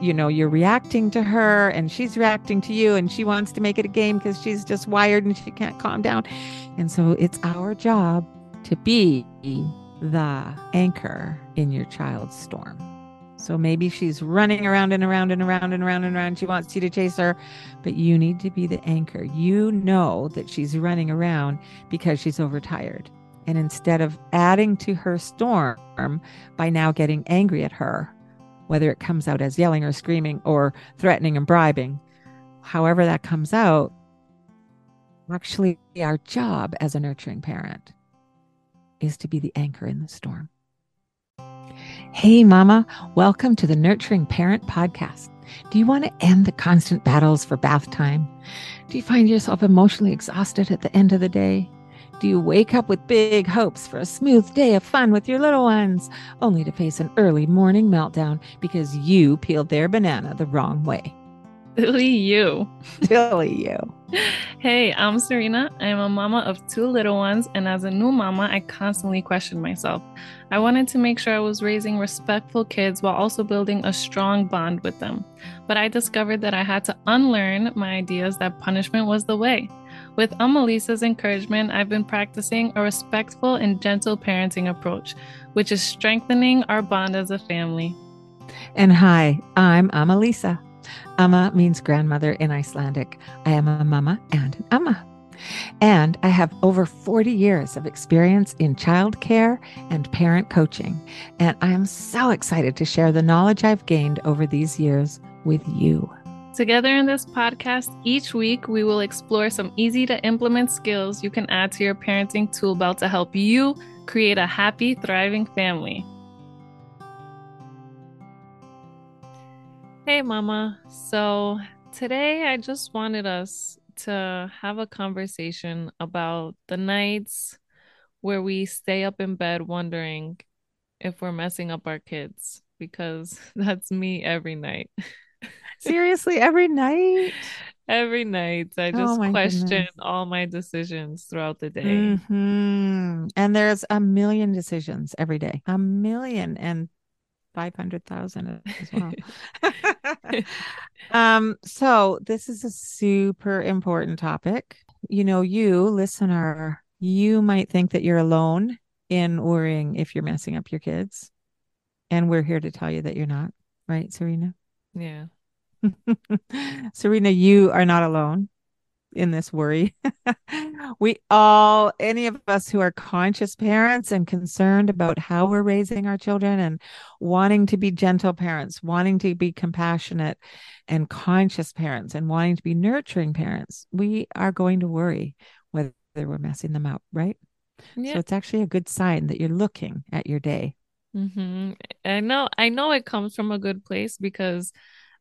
you know you're reacting to her and she's reacting to you and she wants to make it a game because she's just wired and she can't calm down. And so it's our job to be the anchor in your child's storm. So maybe she's running around and around and around and around and around. She wants you to chase her but you need to be the anchor. You know that she's running around because she's overtired. And instead of adding to her storm by now getting angry at her whether it comes out as yelling or screaming or threatening and bribing, however that comes out, actually, our job as a nurturing parent is to be the anchor in the storm. Hey, Mama, welcome to the Nurturing Parent Podcast. Do you want to end the constant battles for bath time? Do you find yourself emotionally exhausted at the end of the day? Do you wake up with big hopes for a smooth day of fun with your little ones, only to face an early morning meltdown because you peeled their banana the wrong way? Silly you. Silly you. Hey, I'm Serena. I am a mama of two little ones, and as a new mama, I constantly question myself. I wanted to make sure I was raising respectful kids while also building a strong bond with them. But I discovered that I had to unlearn my ideas that punishment was the way. With Amalisa's encouragement, I've been practicing a respectful and gentle parenting approach, which is strengthening our bond as a family. And hi, I'm Amalisa. Amma means grandmother in Icelandic. I am a mama and an amma. And I have over 40 years of experience in childcare and parent coaching. And I am so excited to share the knowledge I've gained over these years with you. Together in this podcast, each week we will explore some easy to implement skills you can add to your parenting tool belt to help you create a happy, thriving family. Hey, Mama. So today I just wanted us to have a conversation about the nights where we stay up in bed wondering if we're messing up our kids, because that's me every night. Seriously, every night? Every night. I just oh question goodness. all my decisions throughout the day. Mm-hmm. And there's a million decisions every day, a million and 500,000 as well. um, so, this is a super important topic. You know, you, listener, you might think that you're alone in worrying if you're messing up your kids. And we're here to tell you that you're not, right, Serena? Yeah. Serena, you are not alone in this worry. we all, any of us who are conscious parents and concerned about how we're raising our children and wanting to be gentle parents, wanting to be compassionate and conscious parents, and wanting to be nurturing parents, we are going to worry whether we're messing them up, right? Yeah. So it's actually a good sign that you're looking at your day. Mm-hmm. I know, I know it comes from a good place because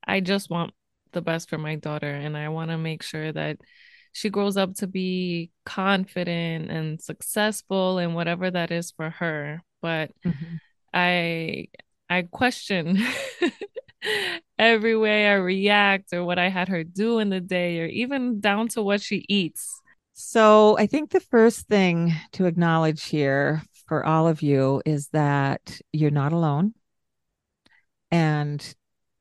I just want the best for my daughter and I want to make sure that she grows up to be confident and successful and whatever that is for her. But mm-hmm. I I question every way I react or what I had her do in the day or even down to what she eats. So I think the first thing to acknowledge here for all of you is that you're not alone. And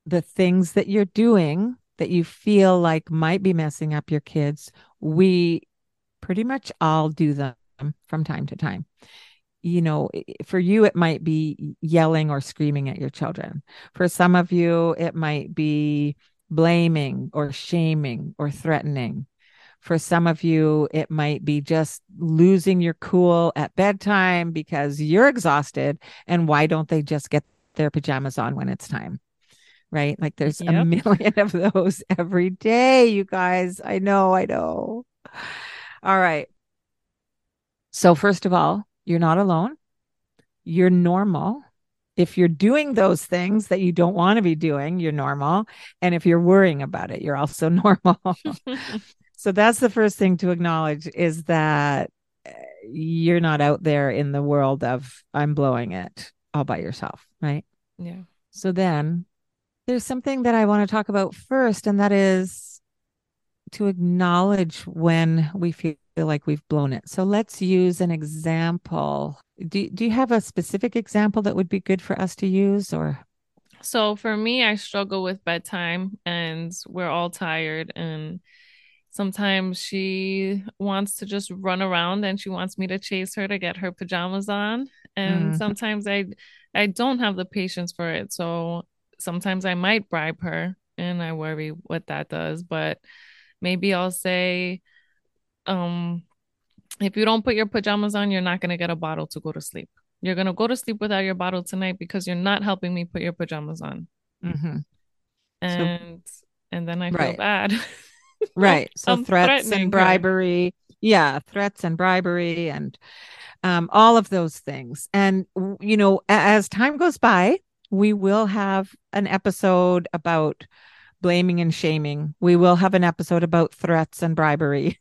the things that you're doing that you feel like might be messing up your kids, we pretty much all do them from time to time. You know, for you, it might be yelling or screaming at your children. For some of you, it might be blaming or shaming or threatening. For some of you, it might be just losing your cool at bedtime because you're exhausted. And why don't they just get their pajamas on when it's time? Right? Like there's yep. a million of those every day, you guys. I know, I know. All right. So, first of all, you're not alone. You're normal. If you're doing those things that you don't want to be doing, you're normal. And if you're worrying about it, you're also normal. so, that's the first thing to acknowledge is that eh, you're not out there in the world of I'm blowing it all by yourself, right? Yeah. So then there's something that I want to talk about first, and that is to acknowledge when we feel like we've blown it. So let's use an example. Do, do you have a specific example that would be good for us to use or? So for me, I struggle with bedtime and we're all tired and sometimes she wants to just run around and she wants me to chase her to get her pajamas on and Mm, sometimes I I don't have the patience for it. So sometimes I might bribe her and I worry what that does, but maybe I'll say um if you don't put your pajamas on, you're not going to get a bottle to go to sleep. You're going to go to sleep without your bottle tonight because you're not helping me put your pajamas on. hmm So, And and then I feel right, bad. Right. So threats and threatening her. bribery. Yeah, threats and bribery and um, all of those things. And, you know, as time goes by, we will have an episode about blaming and shaming. We will have an episode about threats and bribery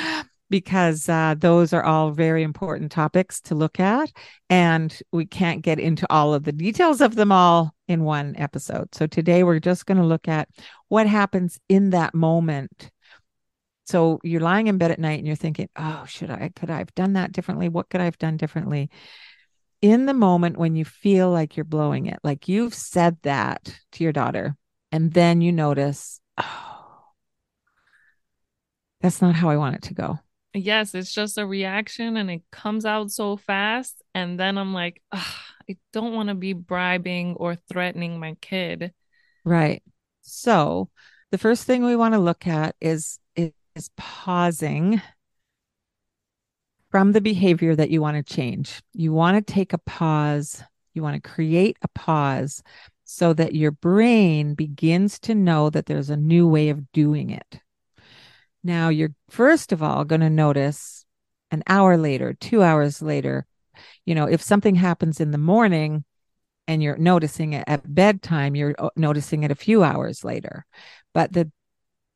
because uh, those are all very important topics to look at. And we can't get into all of the details of them all in one episode. So today we're just going to look at what happens in that moment. So you're lying in bed at night and you're thinking, oh, should I, could I have done that differently? What could I have done differently? In the moment when you feel like you're blowing it, like you've said that to your daughter, and then you notice, oh, that's not how I want it to go. Yes, it's just a reaction and it comes out so fast. And then I'm like, I don't want to be bribing or threatening my kid. Right. So the first thing we want to look at is is pausing from the behavior that you want to change. You want to take a pause. You want to create a pause so that your brain begins to know that there's a new way of doing it. Now, you're first of all going to notice an hour later, two hours later, you know, if something happens in the morning and you're noticing it at bedtime, you're uh, noticing it a few hours later. But the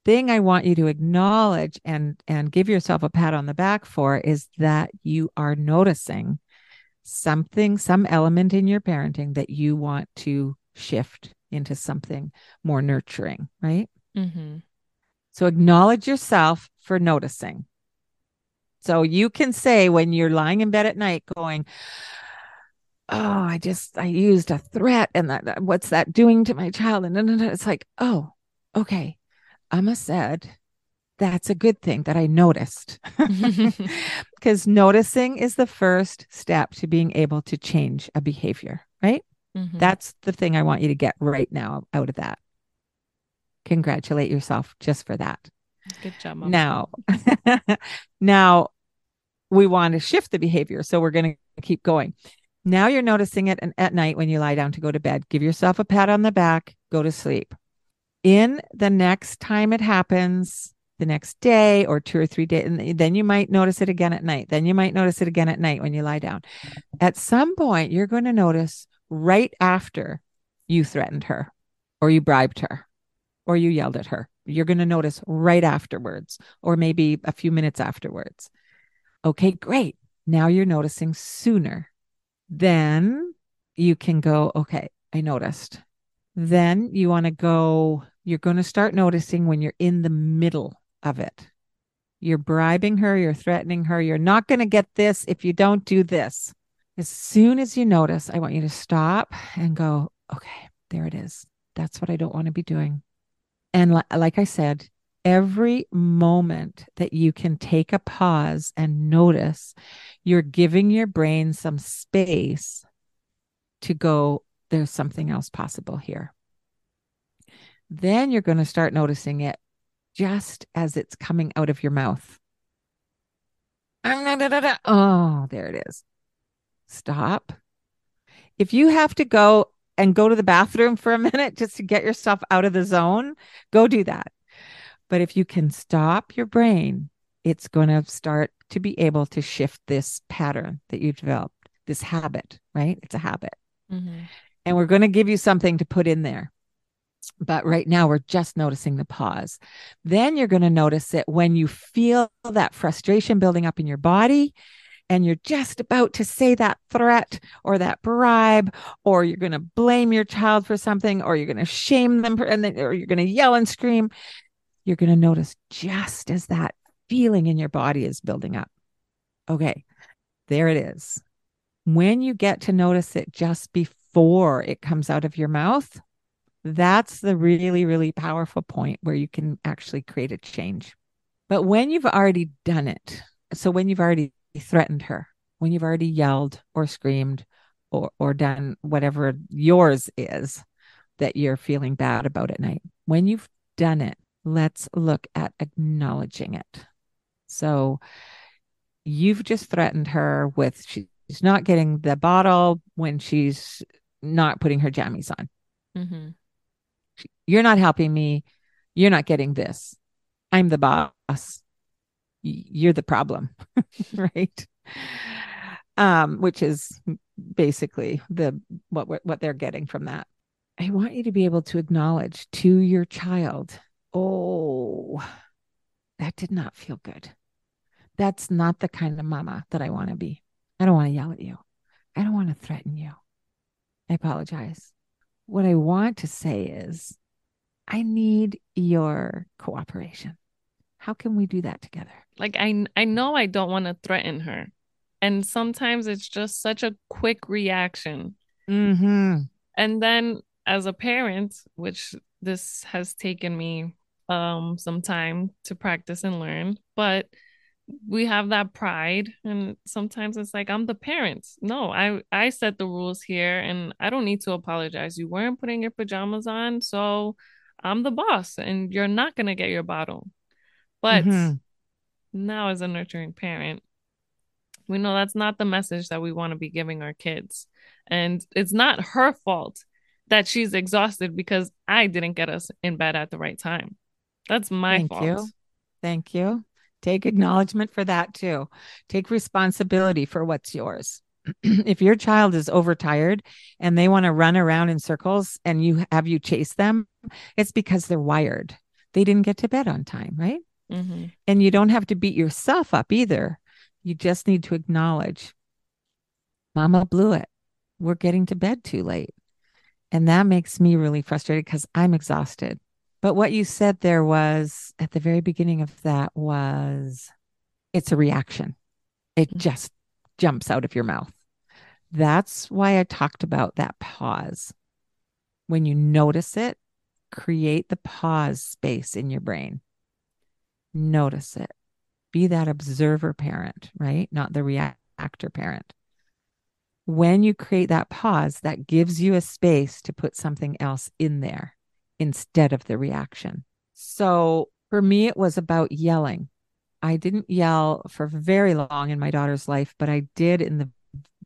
thing I want you to acknowledge and and give yourself a pat on the back for is that you are noticing something, some element in your parenting that you want to shift into something more nurturing, right? Mm-hmm. So acknowledge yourself for noticing. So you can say when you're lying in bed at night going, Oh, I just I used a threat and that what's that doing to my child? And it's like, oh, okay. Amma said that's a good thing that I noticed. Because noticing is the first step to being able to change a behavior, right? Mm-hmm. That's the thing I want you to get right now out of that. Congratulate yourself just for that. Good job. Mom. Now, now we want to shift the behavior. So we're going to keep going. Now you're noticing it and at night when you lie down to go to bed. Give yourself a pat on the back, go to sleep. In the next time it happens, the next day or two or three days, and then you might notice it again at night. Then you might notice it again at night when you lie down. At some point, you're going to notice right after you threatened her or you bribed her or you yelled at her. You're going to notice right afterwards, or maybe a few minutes afterwards. Okay, great. Now you're noticing sooner then you can go, okay, I noticed. Then you want to go, you're going to start noticing when you're in the middle of it. You're bribing her, you're threatening her, you're not going to get this if you don't do this. As soon as you notice, I want you to stop and go, okay, there it is. That's what I don't want to be doing. And li- like I said, every moment that you can take a pause and notice, you're giving your brain some space to go, there's something else possible here. Then you're going to start noticing it just as it's coming out of your mouth. Oh, there it is. Stop. If you have to go and go to the bathroom for a minute just to get yourself out of the zone, go do that. But if you can stop your brain, it's going to start to be able to shift this pattern that you've developed, this habit, right? It's a habit. Mm-hmm. And we're going to give you something to put in there. But right now, we're just noticing the pause. Then you're going to notice it when you feel that frustration building up in your body and you're just about to say that threat or that bribe, or you're going to blame your child for something, or you're going to shame them, for, and then, or you're going to yell and scream you're going to notice just as that feeling in your body is building up. Okay, there it is. When you get to notice it just before before it comes out of your mouth, that's the really, really powerful point where you can actually create a change. But when you've already done it, so when you've already threatened her, when you've already yelled or screamed or, or done whatever yours is that you're feeling bad about at night, when you've done it, let's look at acknowledging it. So you've just threatened her with she's not getting the bottle when she's not putting her jammies on. Mm-hmm. You're not helping me. You're not getting this. I'm the boss. You're the problem, right? Um, which is basically the what what they're getting from that. I want you to be able to acknowledge to your child, oh, that did not feel good. That's not the kind of mama that I want to be. I don't want to yell at you. I don't want to threaten you. I apologize. What I want to say is, I need your cooperation. How can we do that together? Like I I know I don't want to threaten her. And sometimes it's just such a quick reaction. Mm-hmm. And then as a parent, which this has taken me um some time to practice and learn, but we have that pride and sometimes it's like i'm the parent no i i set the rules here and i don't need to apologize you weren't putting your pajamas on so i'm the boss and you're not going to get your bottle but mm-hmm. now as a nurturing parent we know that's not the message that we want to be giving our kids and it's not her fault that she's exhausted because i didn't get us in bed at the right time that's my Thank fault you. Thank you. Take acknowledgement for that too. Take responsibility for what's yours. if your child is overtired and they want to run around in circles and you have you chase them, it's because they're wired. They didn't get to bed on time, right? Mm-hmm. And you don't have to beat yourself up either. You just need to acknowledge, Mama blew it. We're getting to bed too late. And that makes me really frustrated because I'm exhausted. But what you said there was at the very beginning of that was it's a reaction. It mm-hmm. just jumps out of your mouth. That's why I talked about that pause. When you notice it, create the pause space in your brain. Notice it. Be that observer parent, right? Not the reactor parent. When you create that pause, that gives you a space to put something else in there instead of the reaction. So for me, it was about yelling. I didn't yell for very long in my daughter's life, but I did in the,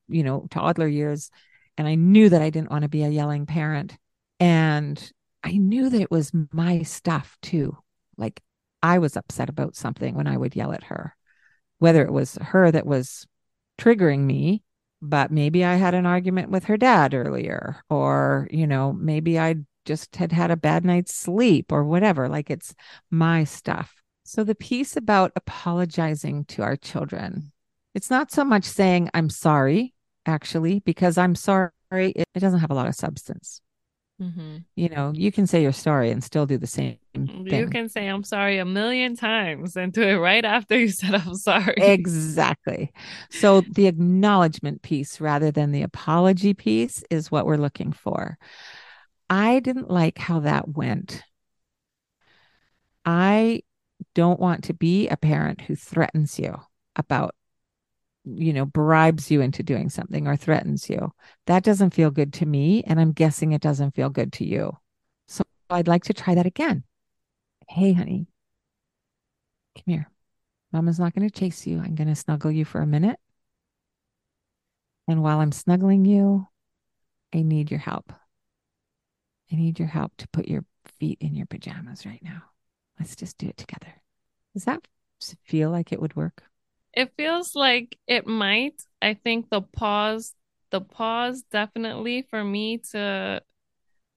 you know, toddler years. And I knew that I didn't want to be a yelling parent. And I knew that it was my stuff too. Like I was upset about something when I would yell at her, whether it was her that was triggering me, but maybe I had an argument with her dad earlier, or, you know, maybe I'd just had had a bad night's sleep or whatever. Like it's my stuff. So the piece about apologizing to our children, it's not so much saying, I'm sorry, actually, because I'm sorry, it, it doesn't have a lot of substance. Mm-hmm. You know, you can say you're sorry and still do the same thing. You can say I'm sorry a million times and do it right after you said I'm sorry. Exactly. So the acknowledgement piece rather than the apology piece is what we're looking for. I didn't like how that went. I don't want to be a parent who threatens you about, you know, bribes you into doing something or threatens you. That doesn't feel good to me. And I'm guessing it doesn't feel good to you. So I'd like to try that again. Hey, honey, come here. Mama's not going to chase you. I'm going to snuggle you for a minute. And while I'm snuggling you, I need your help. I need your help to put your feet in your pajamas right now. Let's just do it together. Does that feel like it would work? It feels like it might. I think the pause, the pause definitely for me to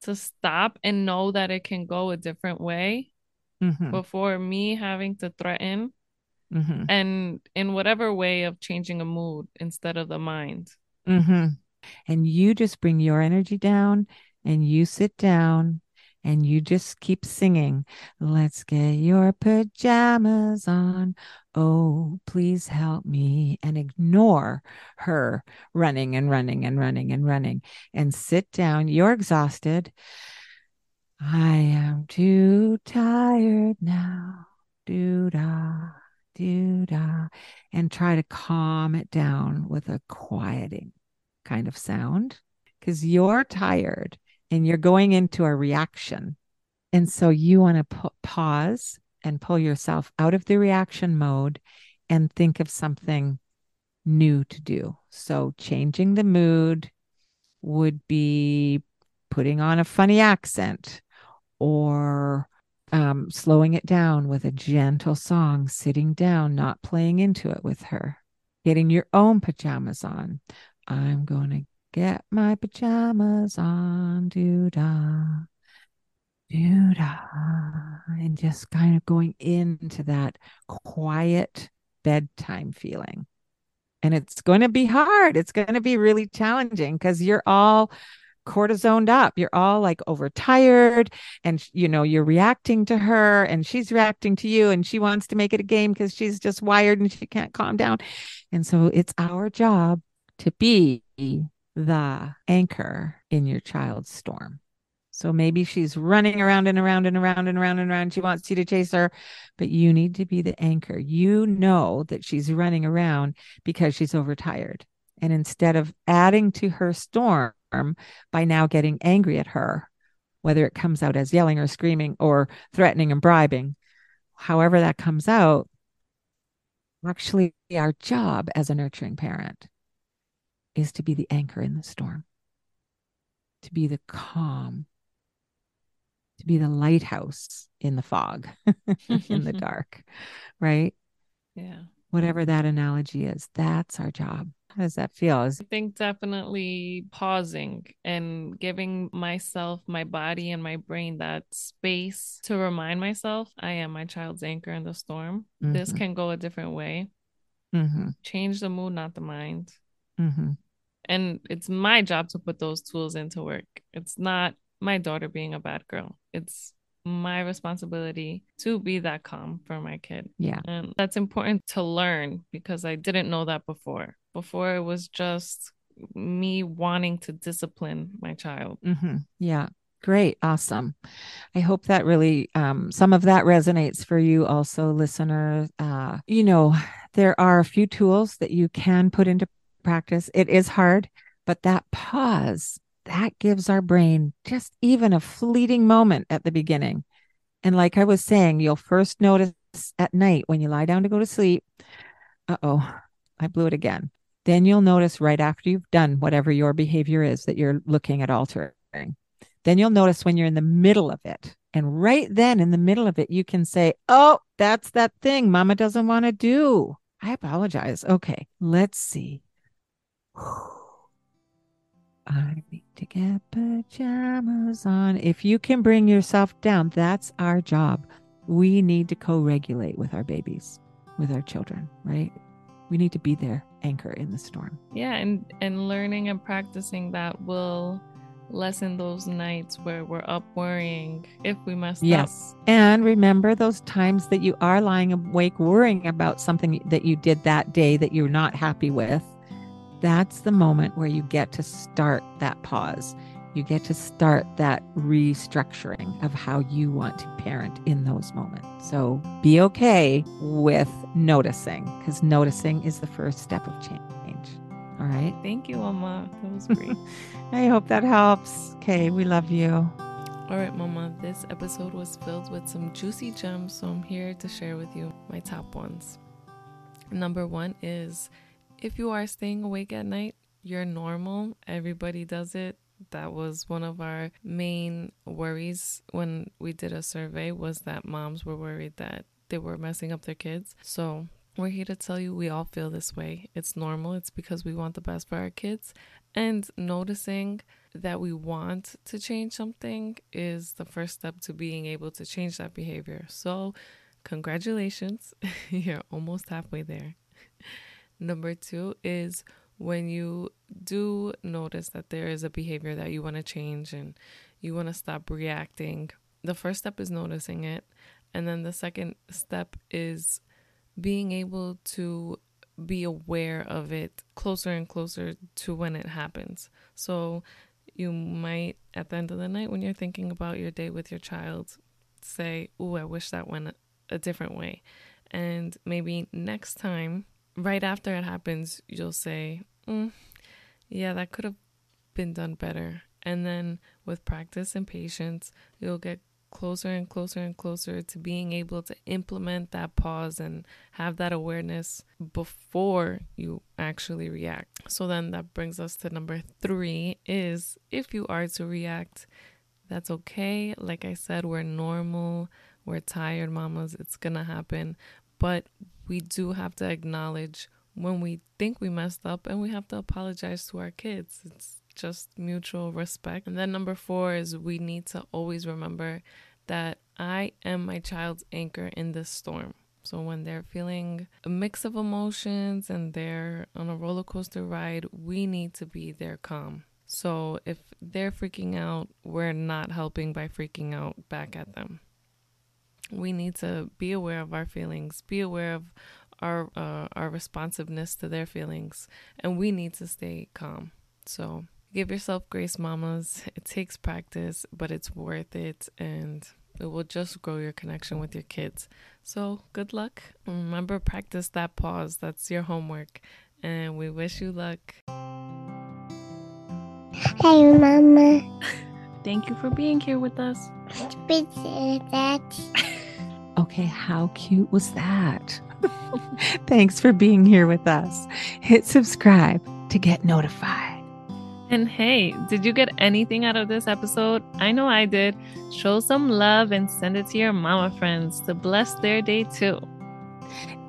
to stop and know that it can go a different way mm-hmm. before me having to threaten mm-hmm. and in whatever way of changing a mood instead of the mind. Mm-hmm. And you just bring your energy down and you sit down and you just keep singing, Let's get your pajamas on. Oh, please help me. And ignore her running and running and running and running and sit down. You're exhausted. I am too tired now. Do da, do da. And try to calm it down with a quieting kind of sound because you're tired and you're going into a reaction. And so you want to pause and pull yourself out of the reaction mode and think of something new to do. So changing the mood would be putting on a funny accent or um, slowing it down with a gentle song, sitting down, not playing into it with her, getting your own pajamas on. I'm going to get my pajamas on, doo da, doo da, and just kind of going into that quiet bedtime feeling. And it's going to be hard. It's going to be really challenging because you're all cortisoned up. You're all like overtired and you know, you're reacting to her and she's reacting to you and she wants to make it a game because she's just wired and she can't calm down. And so it's our job to be the anchor in your child's storm. So maybe she's running around and around and around and around and around. She wants you to chase her, but you need to be the anchor. You know that she's running around because she's overtired. And instead of adding to her storm by now getting angry at her, whether it comes out as yelling or screaming or threatening and bribing, however that comes out, actually our job as a nurturing parent is to be the anchor in the storm, to be the calm, to be the lighthouse in the fog, in the dark, right? Yeah. Whatever that analogy is, that's our job. How does that feel? I think definitely pausing and giving myself, my body, and my brain that space to remind myself I am my child's anchor in the storm. Mm-hmm. This can go a different way. Mm-hmm. Change the mood, not the mind. Mm-hmm. And it's my job to put those tools into work. It's not my daughter being a bad girl. It's my responsibility to be that calm for my kid. Yeah. And that's important to learn because I didn't know that before. Before it was just me wanting to discipline my child. Mm-hmm. Yeah. Great. Awesome. I hope that really, um, some of that resonates for you also, listener. Uh, you know, there are a few tools that you can put into practice. It is hard, but that pause, that gives our brain just even a fleeting moment at the beginning. And like I was saying, you'll first notice at night when you lie down to go to sleep, uh oh, I blew it again. Then you'll notice right after you've done whatever your behavior is that you're looking at altering. Then you'll notice when you're in the middle of it. And right then in the middle of it, you can say, Oh, that's that thing mama doesn't want to do. I apologize. Okay, let's see. I need to get pajamas on. If you can bring yourself down, that's our job. We need to co regulate with our babies, with our children, right? We need to be their anchor in the storm. Yeah, and and learning and practicing that will lessen those nights where we're up worrying if we mess yes. up. Yes. And remember those times that you are lying awake worrying about something that you did that day that you're not happy with that's the moment where you get to start that pause. You get to start that restructuring of how you want to parent in those moments. So be okay with noticing because noticing is the first step of change. All right. Thank you, Mama. That was great. I hope that helps. Okay. We love you. All right, Mama. This episode was filled with some juicy gems. So I'm here to share with you my top ones. Number one is if you are staying awake at night, you're normal. Everybody does it. That was one of our main worries when we did a survey was that moms were worried that they were messing up their kids. So, we're here to tell you we all feel this way. It's normal. It's because we want the best for our kids. And noticing that we want to change something is the first step to being able to change that behavior. So, congratulations. You're almost halfway there. Number two is when you do notice that there is a behavior that you want to change and you want to stop reacting. The first step is noticing it. And then the second step is being able to be aware of it closer and closer to when it happens. So you might, at the end of the night, when you're thinking about your day with your child, say, Oh, I wish that went a different way. And maybe next time, right after it happens, you'll say, mm, Yeah, that could have been done better. And then with practice and patience, you'll get closer and closer and closer to being able to implement that pause and have that awareness before you actually react. So then that brings us to number 3 is if you are to react, that's okay. Like I said, we're normal. We're tired mamas. It's going to happen. But we do have to acknowledge when we think we messed up and we have to apologize to our kids. It's just mutual respect. And then number four is we need to always remember that I am my child's anchor in this storm. So when they're feeling a mix of emotions and they're on a roller coaster ride, we need to be their calm. So if they're freaking out, we're not helping by freaking out back at them. We need to be aware of our feelings, be aware of our uh, our responsiveness to their feelings, and we need to stay calm. So Give yourself grace, mamas. It takes practice, but it's worth it and it will just grow your connection with your kids. So, good luck. Remember, practice that pause. That's your homework. And we wish you luck. Hey, Mama. Thank you for being here with us. Okay, how cute was that? Thanks for being here with us. Hit subscribe to get notified. And hey, did you get anything out of this episode? I know I did. Show some love and send it to your mama friends to bless their day too.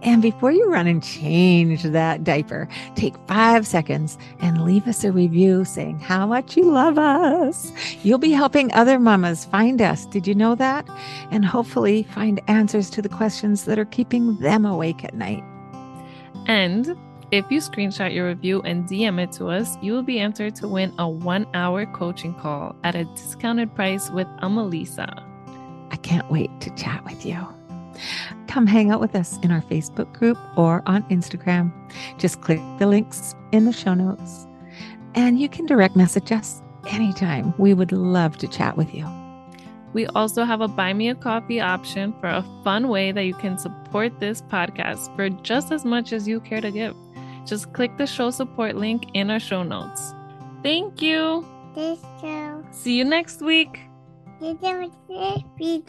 And before you run and change that diaper, take five seconds and leave us a review saying how much you love us. You'll be helping other mamas find us. Did you know that? And hopefully find answers to the questions that are keeping them awake at night. And if you screenshot your review and DM it to us, you will be entered to win a one hour coaching call at a discounted price with Amalisa. I can't wait to chat with you. Come hang out with us in our Facebook group or on Instagram. Just click the links in the show notes and you can direct message us anytime. We would love to chat with you. We also have a buy me a coffee option for a fun way that you can support this podcast for just as much as you care to give. Just click the show support link in our show notes. Thank you. Thank you. See you next week. See you next week.